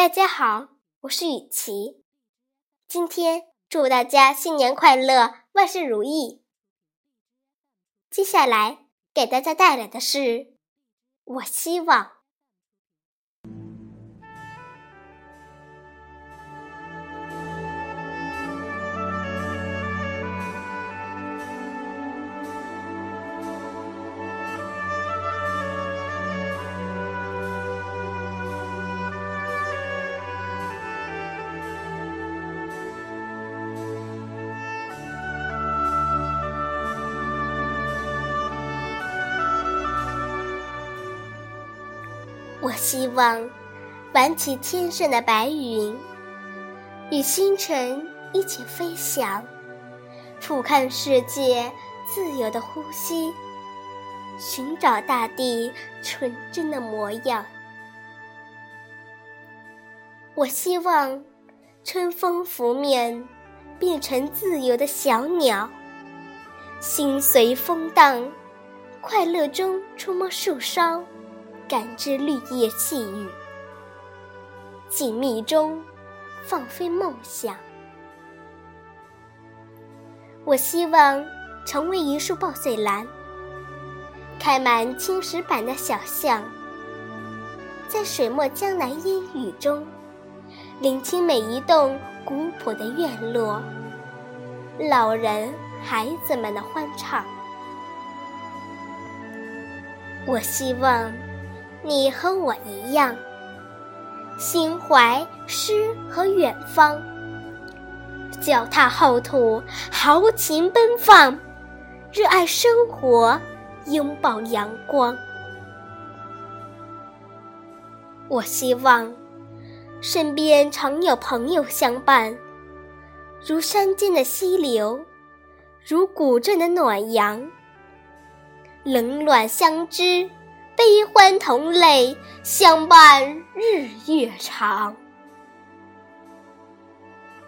大家好，我是雨琪。今天祝大家新年快乐，万事如意。接下来给大家带来的是，我希望。我希望挽起天上的白云，与星辰一起飞翔，俯瞰世界，自由的呼吸，寻找大地纯真的模样。我希望春风拂面，变成自由的小鸟，心随风荡，快乐中触摸树梢。感知绿叶细语，静谧中放飞梦想。我希望成为一束报岁兰，开满青石板的小巷，在水墨江南烟雨中，聆听每一栋古朴的院落，老人孩子们的欢唱。我希望。你和我一样，心怀诗和远方，脚踏厚土，豪情奔放，热爱生活，拥抱阳光。我希望身边常有朋友相伴，如山间的溪流，如古镇的暖阳，冷暖相知。悲欢同泪，相伴日月长。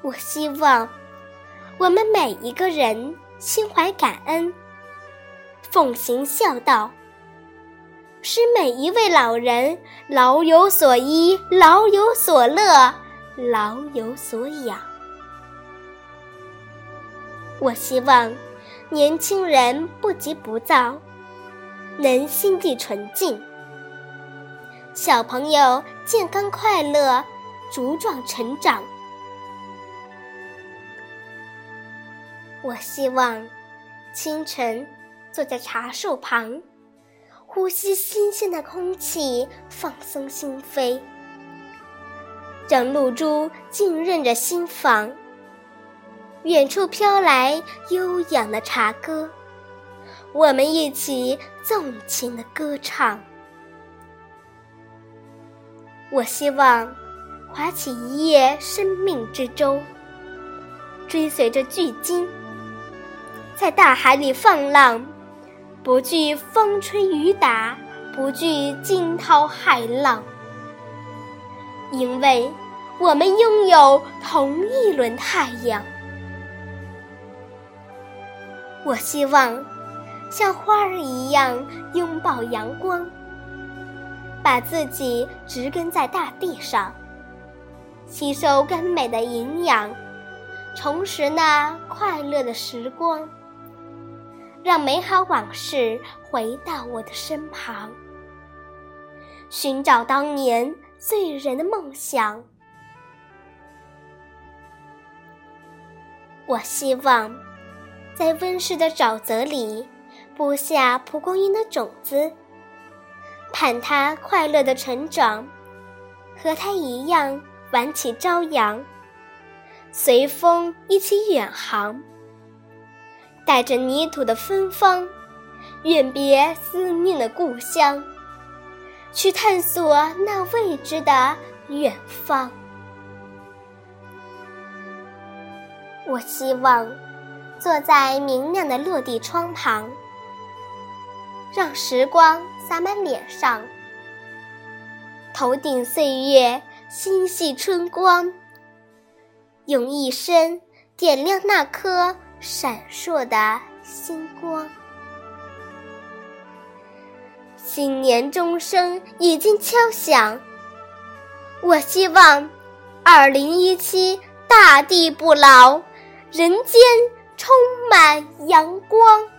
我希望我们每一个人心怀感恩，奉行孝道，使每一位老人老有所依、老有所乐、老有所养。我希望年轻人不急不躁。能心地纯净，小朋友健康快乐，茁壮成长。我希望清晨坐在茶树旁，呼吸新鲜的空气，放松心扉，让露珠浸润着心房。远处飘来悠扬的茶歌。我们一起纵情的歌唱。我希望划起一叶生命之舟，追随着巨鲸，在大海里放浪，不惧风吹雨打，不惧惊涛骇浪，因为我们拥有同一轮太阳。我希望。像花儿一样拥抱阳光，把自己植根在大地上，吸收甘美的营养，重拾那快乐的时光，让美好往事回到我的身旁，寻找当年醉人的梦想。我希望在温室的沼泽里。播下蒲公英的种子，盼它快乐的成长，和它一样挽起朝阳，随风一起远航，带着泥土的芬芳，远别思念的故乡，去探索那未知的远方。我希望坐在明亮的落地窗旁。让时光洒满脸上，头顶岁月，心系春光，用一生点亮那颗闪烁的星光。新年钟声已经敲响，我希望，二零一七大地不老，人间充满阳光。